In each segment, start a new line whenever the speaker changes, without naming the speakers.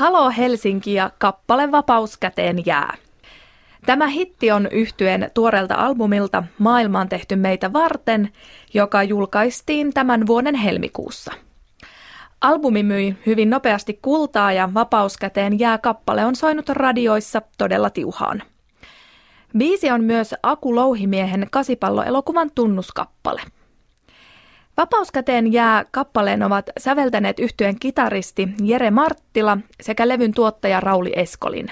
Halo Helsinki ja kappale Vapaus käteen jää. Tämä hitti on yhtyen tuoreelta albumilta Maailmaan tehty meitä varten, joka julkaistiin tämän vuoden helmikuussa. Albumi myi hyvin nopeasti kultaa ja Vapauskäteen jää kappale on soinut radioissa todella tiuhaan. Biisi on myös Aku Louhimiehen kasipalloelokuvan tunnuskappale. Vapauskäteen jää kappaleen ovat säveltäneet yhtyen kitaristi Jere Marttila sekä levyn tuottaja Rauli Eskolin.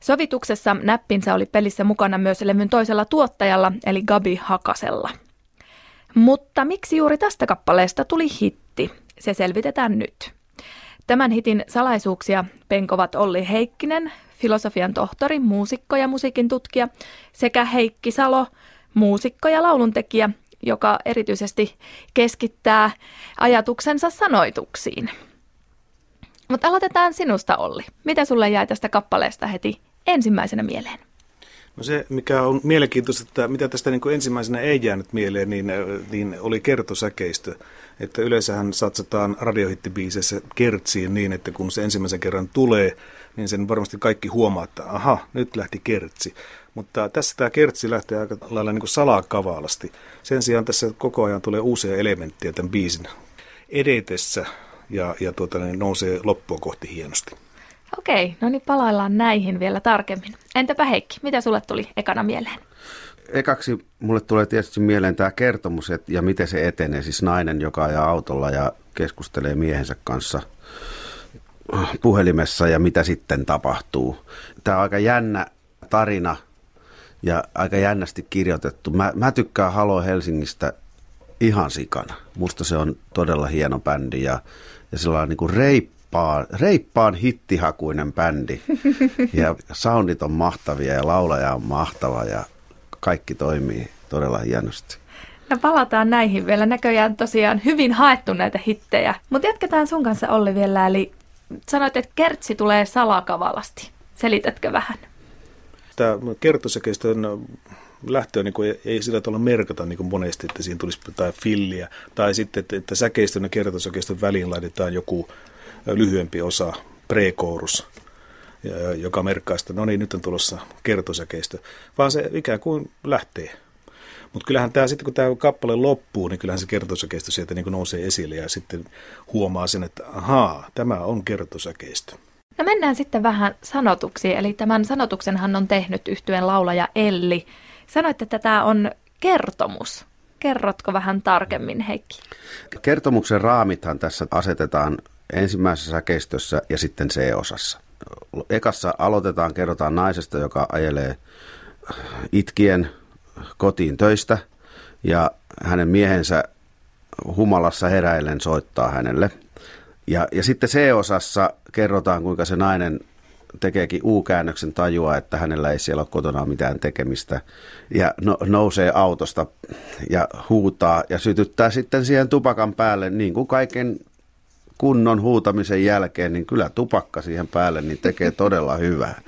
Sovituksessa näppinsä oli pelissä mukana myös levyn toisella tuottajalla eli Gabi Hakasella. Mutta miksi juuri tästä kappaleesta tuli hitti? Se selvitetään nyt. Tämän hitin salaisuuksia penkovat Olli Heikkinen, filosofian tohtori, muusikko ja musiikin tutkija, sekä Heikki Salo, muusikko ja lauluntekijä, joka erityisesti keskittää ajatuksensa sanoituksiin. Mutta aloitetaan sinusta, Olli. Mitä sulle jäi tästä kappaleesta heti ensimmäisenä mieleen?
No se, mikä on mielenkiintoista, että mitä tästä niin kuin ensimmäisenä ei jäänyt mieleen, niin, niin oli kertosäkeistö. Että yleensähän satsataan radiohittibiiseissä kertsiin niin, että kun se ensimmäisen kerran tulee, niin sen varmasti kaikki huomaa, että aha, nyt lähti kertsi. Mutta tässä tämä kertsi lähtee aika lailla niin kuin salakavalasti. Sen sijaan tässä koko ajan tulee uusia elementtejä tämän biisin edetessä ja, ja tuota, niin nousee loppua kohti hienosti.
Okei, no niin palaillaan näihin vielä tarkemmin. Entäpä Heikki, mitä sulle tuli ekana mieleen?
Ekaksi mulle tulee tietysti mieleen tämä kertomus et, ja miten se etenee. Siis nainen, joka ajaa autolla ja keskustelee miehensä kanssa puhelimessa ja mitä sitten tapahtuu. Tämä on aika jännä tarina ja aika jännästi kirjoitettu. Mä, mä tykkään Halo Helsingistä ihan sikana. Musta se on todella hieno bändi ja, ja sillä on niin reippaan, reippaan hittihakuinen bändi. Ja soundit on mahtavia ja laulaja on mahtava ja kaikki toimii todella hienosti.
No palataan näihin vielä. Näköjään tosiaan hyvin haettu näitä hittejä. Mutta jatketaan sun kanssa Olli vielä. Eli sanoit, että kertsi tulee salakavalasti. Selitätkö vähän?
Tämä kertosäkeistön lähtöä niin kuin ei sillä tavalla merkata niin kuin monesti, että siinä tulisi jotain filliä. Tai sitten, että, että säkeistön ja kertosäkeistön väliin laitetaan joku lyhyempi osa, prekourus, joka merkkaa että no niin, nyt on tulossa kertosäkeistö. Vaan se ikään kuin lähtee. Mutta kyllähän tämä sitten, kun tämä kappale loppuu, niin kyllähän se kertosäkeistö sieltä niin kuin nousee esille ja sitten huomaa sen, että ahaa, tämä on kertosäkeistö.
No mennään sitten vähän sanotuksiin. Eli tämän sanotuksenhan on tehnyt yhtyen laulaja Elli. Sanoit, että tämä on kertomus. Kerrotko vähän tarkemmin, Heikki?
Kertomuksen raamithan tässä asetetaan ensimmäisessä säkeistössä ja sitten C-osassa. Ekassa aloitetaan, kerrotaan naisesta, joka ajelee itkien kotiin töistä ja hänen miehensä humalassa heräillen soittaa hänelle. Ja, ja sitten C-osassa kerrotaan, kuinka se nainen tekeekin U-käännöksen tajua, että hänellä ei siellä ole kotona mitään tekemistä. Ja no, nousee autosta ja huutaa ja sytyttää sitten siihen tupakan päälle, niin kuin kaiken kunnon huutamisen jälkeen, niin kyllä tupakka siihen päälle niin tekee todella hyvää.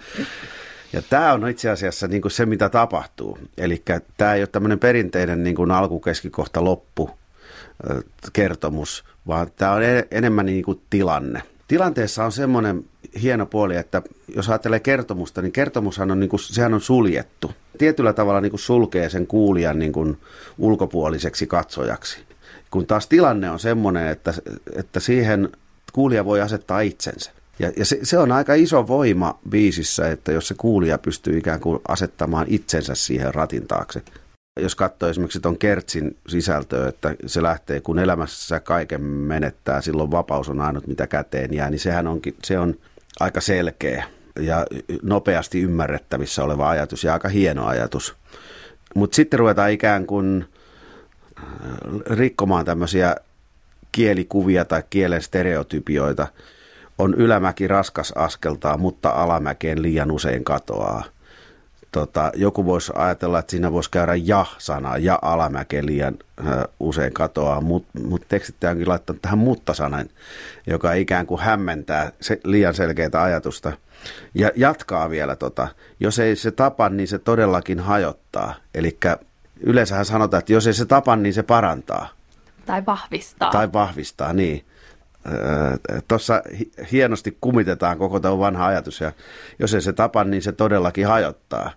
Ja tämä on itse asiassa niin kuin se, mitä tapahtuu. Eli tämä ei ole tämmöinen perinteinen niin kuin alkukeskikohta loppu kertomus, vaan tämä on enemmän niin kuin tilanne. Tilanteessa on semmoinen hieno puoli, että jos ajattelee kertomusta, niin kertomushan on, niin kuin, sehän on suljettu. Tietyllä tavalla niin kuin sulkee sen kuulijan niin kuin ulkopuoliseksi katsojaksi. Kun taas tilanne on semmoinen, että, että siihen kuulija voi asettaa itsensä. Ja, ja se, se on aika iso voima biisissä, että jos se kuulija pystyy ikään kuin asettamaan itsensä siihen ratin taakse. Jos katsoo esimerkiksi tuon Kertsin sisältöä, että se lähtee, kun elämässä kaiken menettää, silloin vapaus on ainut mitä käteen jää, niin sehän onkin, se on aika selkeä ja nopeasti ymmärrettävissä oleva ajatus ja aika hieno ajatus. Mutta sitten ruvetaan ikään kuin äh, rikkomaan tämmöisiä kielikuvia tai kielen stereotypioita. On ylämäki raskas askeltaa, mutta alamäkeen liian usein katoaa – tota, joku voisi ajatella, että siinä voisi käydä ja-sana, ja alamäke liian ö, usein katoaa, mutta mut tekstittäjä onkin laittanut tähän mutta-sanan, joka ikään kuin hämmentää se, liian selkeää ajatusta. Ja jatkaa vielä, tota, jos ei se tapa, niin se todellakin hajottaa. Eli yleensähän sanotaan, että jos ei se tapa, niin se parantaa.
Tai vahvistaa.
Tai vahvistaa, niin. Tuossa hienosti kumitetaan koko tämä vanha ajatus ja jos ei se tapa, niin se todellakin hajottaa.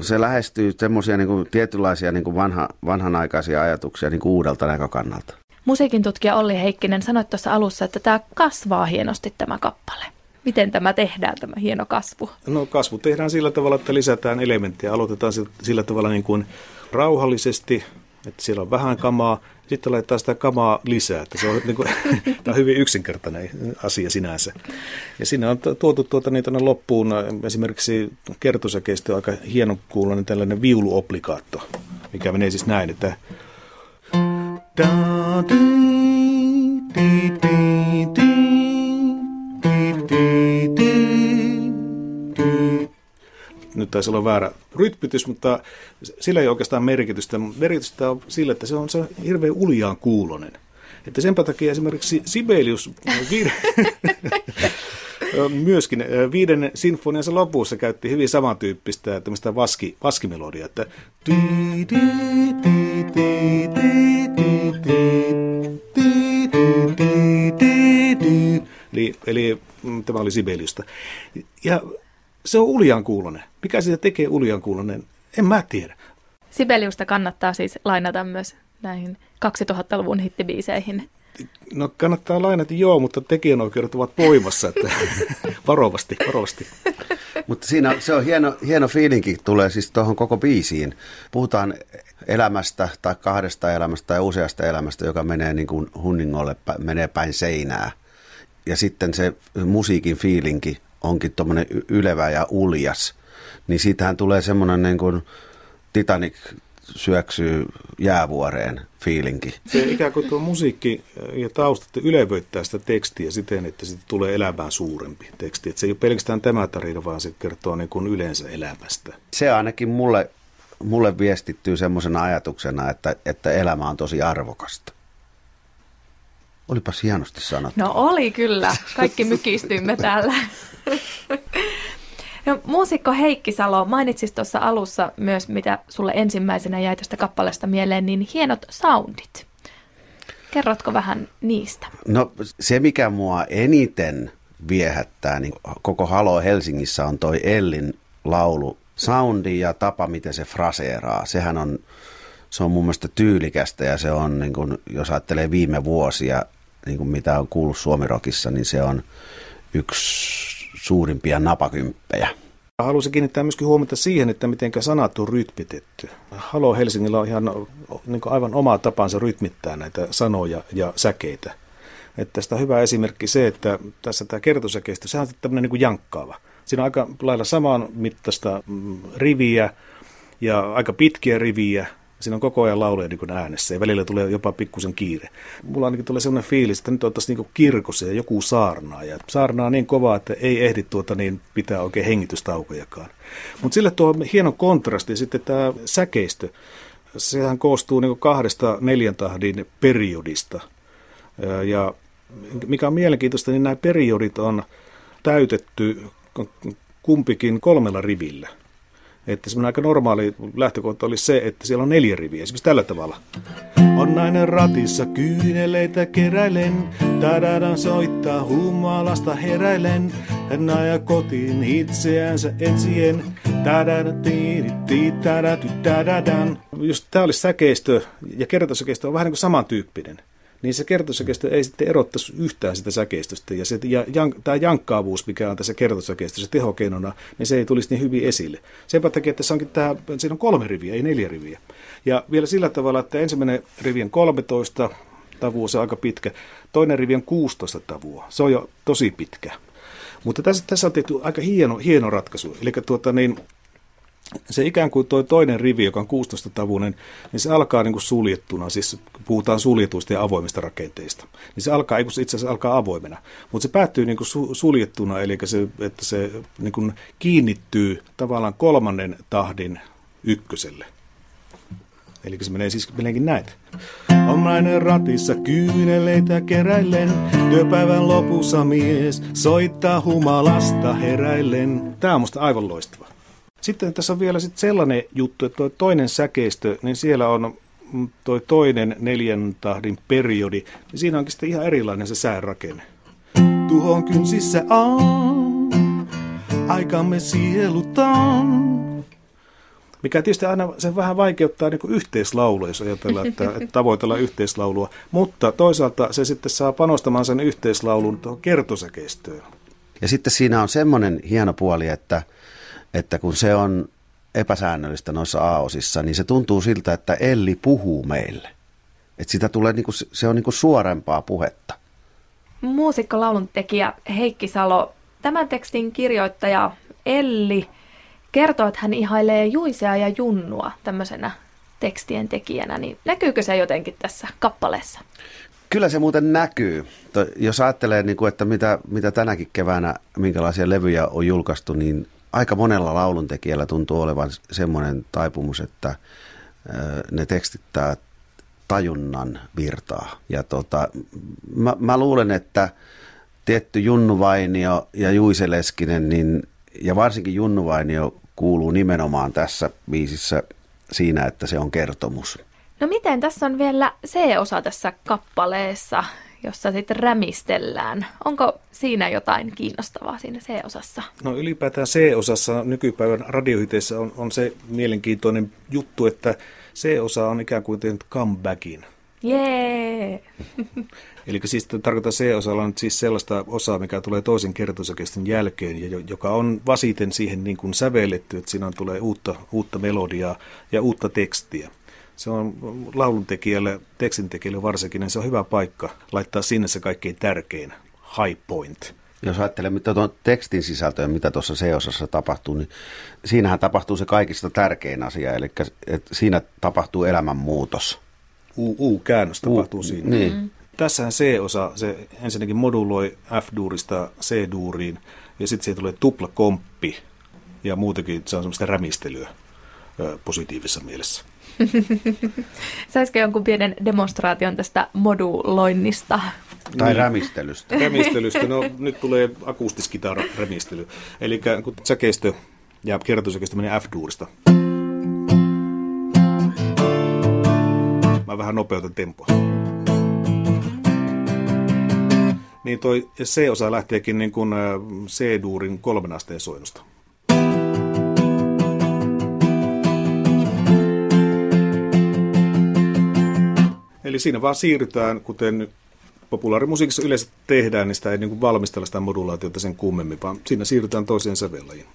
Se lähestyy semmoisia niin tietynlaisia niin kuin vanha, vanhanaikaisia ajatuksia niin kuin uudelta näkökannalta.
Musiikin tutkija Olli Heikkinen sanoi tuossa alussa, että tämä kasvaa hienosti tämä kappale. Miten tämä tehdään, tämä hieno kasvu?
No kasvu tehdään sillä tavalla, että lisätään elementtejä. Aloitetaan sillä tavalla niin kuin rauhallisesti, että siellä on vähän kamaa, sitten laittaa sitä kamaa lisää. Että se on, niin kuin, tämä on hyvin yksinkertainen asia sinänsä. Ja siinä on tuotu tuota, niin loppuun esimerkiksi kertosäkeistä aika hieno kuulonen tällainen viuluobligaatto, mikä menee siis näin, että da, di, di, di, di, nyt taisi olla väärä rytmitys, mutta sillä ei oikeastaan merkitystä. Merkitystä on sillä, että se on, se hirveän uljaan kuulonen. Että sen takia esimerkiksi Sibelius myöskin viiden sinfoniansa lopussa käytti hyvin samantyyppistä tämmöistä vaski, vaskimelodia, että eli, eli mm, tämä oli Sibeliusta. Ja se on uljan kuulonen. Mikä siitä tekee uljan kuulonen? En mä tiedä.
Sibeliusta kannattaa siis lainata myös näihin 2000-luvun hittibiiseihin.
No kannattaa lainata joo, mutta tekijänoikeudet ovat voimassa, että varovasti, varovasti.
Mutta siinä se on hieno, hieno fiilinki tulee siis tuohon koko biisiin. Puhutaan elämästä tai kahdesta elämästä tai useasta elämästä, joka menee niin kuin hunningolle, menee päin seinää. Ja sitten se musiikin fiilinki onkin tuommoinen ylevä ja uljas, niin siitähän tulee semmoinen niin kuin Titanic syöksyy jäävuoreen fiilinki.
Se ikään kuin tuo musiikki ja taustat ylevöittää sitä tekstiä siten, että siitä tulee elämään suurempi teksti. Että se ei ole pelkästään tämä tarina, vaan se kertoo niin kuin yleensä elämästä.
Se ainakin mulle, mulle viestittyy semmoisena ajatuksena, että, että elämä on tosi arvokasta. Olipas hienosti sanottu.
No oli kyllä. Kaikki mykistyimme täällä. Muusikko Heikki Salo mainitsis tuossa alussa myös, mitä sulle ensimmäisenä jäi tästä kappaleesta mieleen, niin hienot soundit. Kerrotko vähän niistä?
No se, mikä mua eniten viehättää, niin koko Halo Helsingissä on toi Ellin laulu. Soundi ja tapa, miten se fraseeraa, sehän on, se on mun mielestä tyylikästä ja se on, niin kun, jos ajattelee viime vuosia, niin kuin mitä on kuullut Suomirokissa, niin se on yksi suurimpia napakymppejä.
Haluaisin kiinnittää myöskin huomiota siihen, että miten sanat on rytmitetty. Halo Helsingillä on ihan niin aivan omaa tapansa rytmittää näitä sanoja ja säkeitä. Että tästä on hyvä esimerkki se, että tässä tämä kertosäkeistö, sehän on tämmöinen niin kuin jankkaava. Siinä on aika lailla saman mittaista mm, riviä ja aika pitkiä riviä Siinä on koko ajan lauleja niin äänessä ja välillä tulee jopa pikkusen kiire. Mulla ainakin tulee sellainen fiilis, että nyt tässä niin kirkossa ja joku saarnaa. Ja saarnaa niin kovaa, että ei ehdi tuota niin pitää oikein hengitystaukojakaan. Mutta sille tuo hieno kontrasti sitten tämä säkeistö. Sehän koostuu niin kahdesta neljän tahdin periodista. Ja mikä on mielenkiintoista, niin nämä periodit on täytetty kumpikin kolmella rivillä. Että semmoinen aika normaali lähtökohta oli se, että siellä on neljä riviä, esimerkiksi tällä tavalla. On nainen ratissa kyyneleitä keräilen, tadadan soittaa humalasta heräilen. Hän ajaa kotiin itseänsä etsien, tadadan Just tää olisi säkeistö ja kertosäkeistö on vähän niin kuin samantyyppinen niin se kertosäkeistö ei sitten erottaisi yhtään sitä säkeistöstä. Ja, se, ja jan, tämä jankkaavuus, mikä on tässä kertosäkeistössä tehokeinona, niin se ei tulisi niin hyvin esille. Sen takia, että se onkin tämä, siinä on kolme riviä, ei neljä riviä. Ja vielä sillä tavalla, että ensimmäinen rivi on 13 tavua, se on aika pitkä. Toinen rivi on 16 tavua, se on jo tosi pitkä. Mutta tässä, tässä on tehty aika hieno, hieno ratkaisu. Eli tuota, niin, se ikään kuin tuo toinen rivi, joka on 16-tavuinen, niin se alkaa niin kuin suljettuna, siis puhutaan suljetuista ja avoimista rakenteista. Niin se alkaa, itse asiassa alkaa avoimena, mutta se päättyy niin kuin suljettuna, eli se, että se niin kuin kiinnittyy tavallaan kolmannen tahdin ykköselle. Eli se menee siis meneekin näin. On nainen ratissa kyyneleitä keräillen, työpäivän lopussa mies soittaa humalasta heräillen. Tämä on musta aivan loistava. Sitten tässä on vielä sit sellainen juttu, että tuo toinen säkeistö, niin siellä on toi toinen neljän tahdin periodi, niin siinä onkin sitten ihan erilainen se säärakenne. Tuhon kynsissä on, aikamme sielutaan. Mikä tietysti aina sen vähän vaikeuttaa niin kuin yhteislaulua, jos ajatellaan, että, että tavoitellaan yhteislaulua. Mutta toisaalta se sitten saa panostamaan sen yhteislaulun tuohon kertosäkeistöön.
Ja sitten siinä on semmoinen hieno puoli, että, että kun se on epäsäännöllistä noissa A-osissa, niin se tuntuu siltä, että Elli puhuu meille. Että sitä tulee, niinku, se on niinku suorempaa puhetta.
Muusikko laulun tekijä Heikki Salo, tämän tekstin kirjoittaja Elli kertoo, että hän ihailee Juisea ja Junnua tämmöisenä tekstien tekijänä, niin näkyykö se jotenkin tässä kappaleessa?
Kyllä se muuten näkyy. Jos ajattelee, niin kuin, että mitä, mitä tänäkin keväänä, minkälaisia levyjä on julkaistu, niin aika monella lauluntekijällä tuntuu olevan semmoinen taipumus, että ne tekstittää tajunnan virtaa. Ja tota, mä, mä luulen, että tietty Junnu Vainio ja Juise Leskinen, niin, ja varsinkin Junnu Vainio kuuluu nimenomaan tässä biisissä siinä, että se on kertomus.
No miten tässä on vielä C-osa tässä kappaleessa, jossa sitten rämistellään. Onko siinä jotain kiinnostavaa siinä C-osassa?
No ylipäätään C-osassa nykypäivän radiohiteissä on, on se mielenkiintoinen juttu, että C-osa on ikään kuin tehnyt comebackin.
Jee!
Eli siis tarkoittaa C-osalla on siis sellaista osaa, mikä tulee toisen kertosäkeistön jälkeen, ja joka on vasiten siihen niin kuin sävelletty, että siinä tulee uutta, uutta melodiaa ja uutta tekstiä se on lauluntekijälle, tekstintekijälle varsinkin, niin se on hyvä paikka laittaa sinne se kaikkein tärkein high point.
Jos ajattelee mitä tuon tekstin sisältöä, mitä tuossa C-osassa tapahtuu, niin siinähän tapahtuu se kaikista tärkein asia, eli että siinä tapahtuu elämänmuutos.
U-käännös tapahtuu U, siinä.
Niin. Mm.
Tässähän C-osa, se ensinnäkin moduloi F-duurista C-duuriin, ja sitten siihen tulee tuplakomppi, ja muutenkin se on semmoista rämistelyä positiivisessa mielessä.
Saisiko jonkun pienen demonstraation tästä moduloinnista?
Tai niin. rämistelystä.
Rämistelystä, no nyt tulee akustiskitara rämistely. Eli kun säkeistö ja kierrätyssäkeistö menee F-duurista. Mä vähän nopeutan tempoa. Niin toi C-osa lähteekin niin kuin C-duurin kolmen asteen soinnusta. Siinä vaan siirrytään, kuten populaarimusiikissa yleensä tehdään, niin sitä ei niin kuin valmistella sitä modulaatiota sen kummemmin, vaan siinä siirrytään toiseen sävellajiin.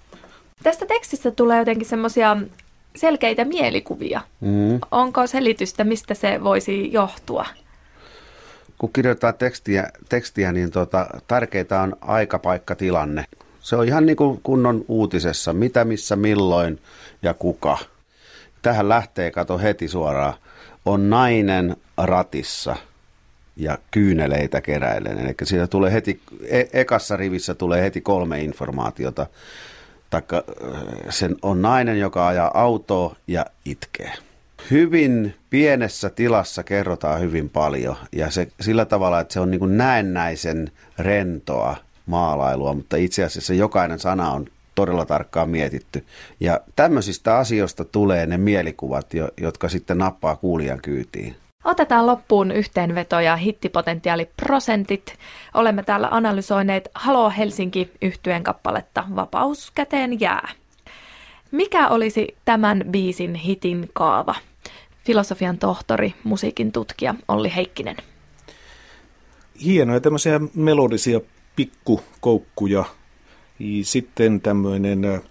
Tästä tekstistä tulee jotenkin semmoisia selkeitä mielikuvia. Mm. Onko selitystä, mistä se voisi johtua?
Kun kirjoittaa tekstiä, tekstiä niin tota, tärkeää on aika, paikka, tilanne. Se on ihan niin kuin kunnon uutisessa, mitä, missä, milloin ja kuka. Tähän lähtee, kato heti suoraan on nainen ratissa ja kyyneleitä keräilen. Eli siinä tulee heti, e- ekassa rivissä tulee heti kolme informaatiota. Taikka sen on nainen, joka ajaa autoa ja itkee. Hyvin pienessä tilassa kerrotaan hyvin paljon ja se, sillä tavalla, että se on niin näennäisen rentoa maalailua, mutta itse asiassa jokainen sana on todella tarkkaan mietitty. Ja tämmöisistä asioista tulee ne mielikuvat, jotka sitten nappaa kuulijan kyytiin.
Otetaan loppuun yhteenveto ja hittipotentiaaliprosentit. Olemme täällä analysoineet Halo Helsinki yhtyen kappaletta Vapaus käteen jää. Mikä olisi tämän biisin hitin kaava? Filosofian tohtori, musiikin tutkija Olli Heikkinen.
Hienoja tämmöisiä melodisia pikkukoukkuja sitten tämmöinen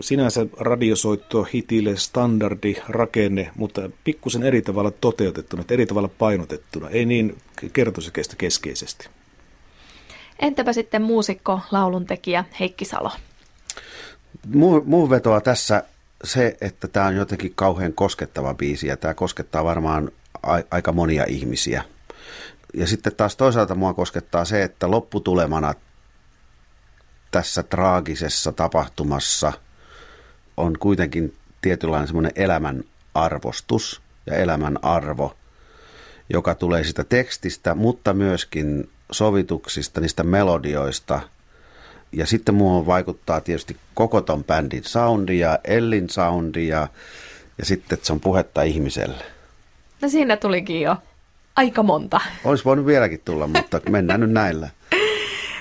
sinänsä radiosoitto hitille standardi rakenne, mutta pikkusen eri tavalla toteutettuna, eri tavalla painotettuna, ei niin kertosäkeistä keskeisesti.
Entäpä sitten muusikko, lauluntekijä Heikki Salo?
Muu, vetoa tässä se, että tämä on jotenkin kauhean koskettava biisi ja tämä koskettaa varmaan a- aika monia ihmisiä. Ja sitten taas toisaalta mua koskettaa se, että lopputulemana tässä traagisessa tapahtumassa on kuitenkin tietynlainen semmoinen elämän arvostus ja elämän arvo, joka tulee sitä tekstistä, mutta myöskin sovituksista, niistä melodioista. Ja sitten muuhun vaikuttaa tietysti koko ton bändin soundi ja Ellin soundi ja, ja sitten, että se on puhetta ihmiselle.
No siinä tulikin jo aika monta.
Olisi voinut vieläkin tulla, mutta mennään nyt näillä.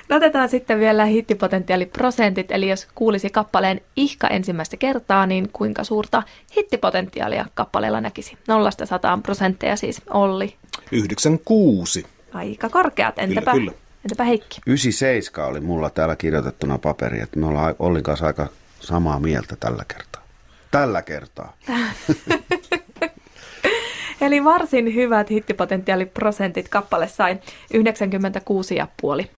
No otetaan sitten vielä hittipotentiaaliprosentit, eli jos kuulisi kappaleen ihka ensimmäistä kertaa, niin kuinka suurta hittipotentiaalia kappaleella näkisi? Nollasta sataan prosentteja siis Olli.
96.
Aika korkeat, entäpä,
Kyllä, kyllä.
entäpä Heikki?
97 oli mulla täällä kirjoitettuna paperi, että me ollaan Ollin kanssa aika samaa mieltä tällä kertaa. Tällä kertaa.
Eli varsin hyvät hittipotentiaaliprosentit kappale sai 96,5.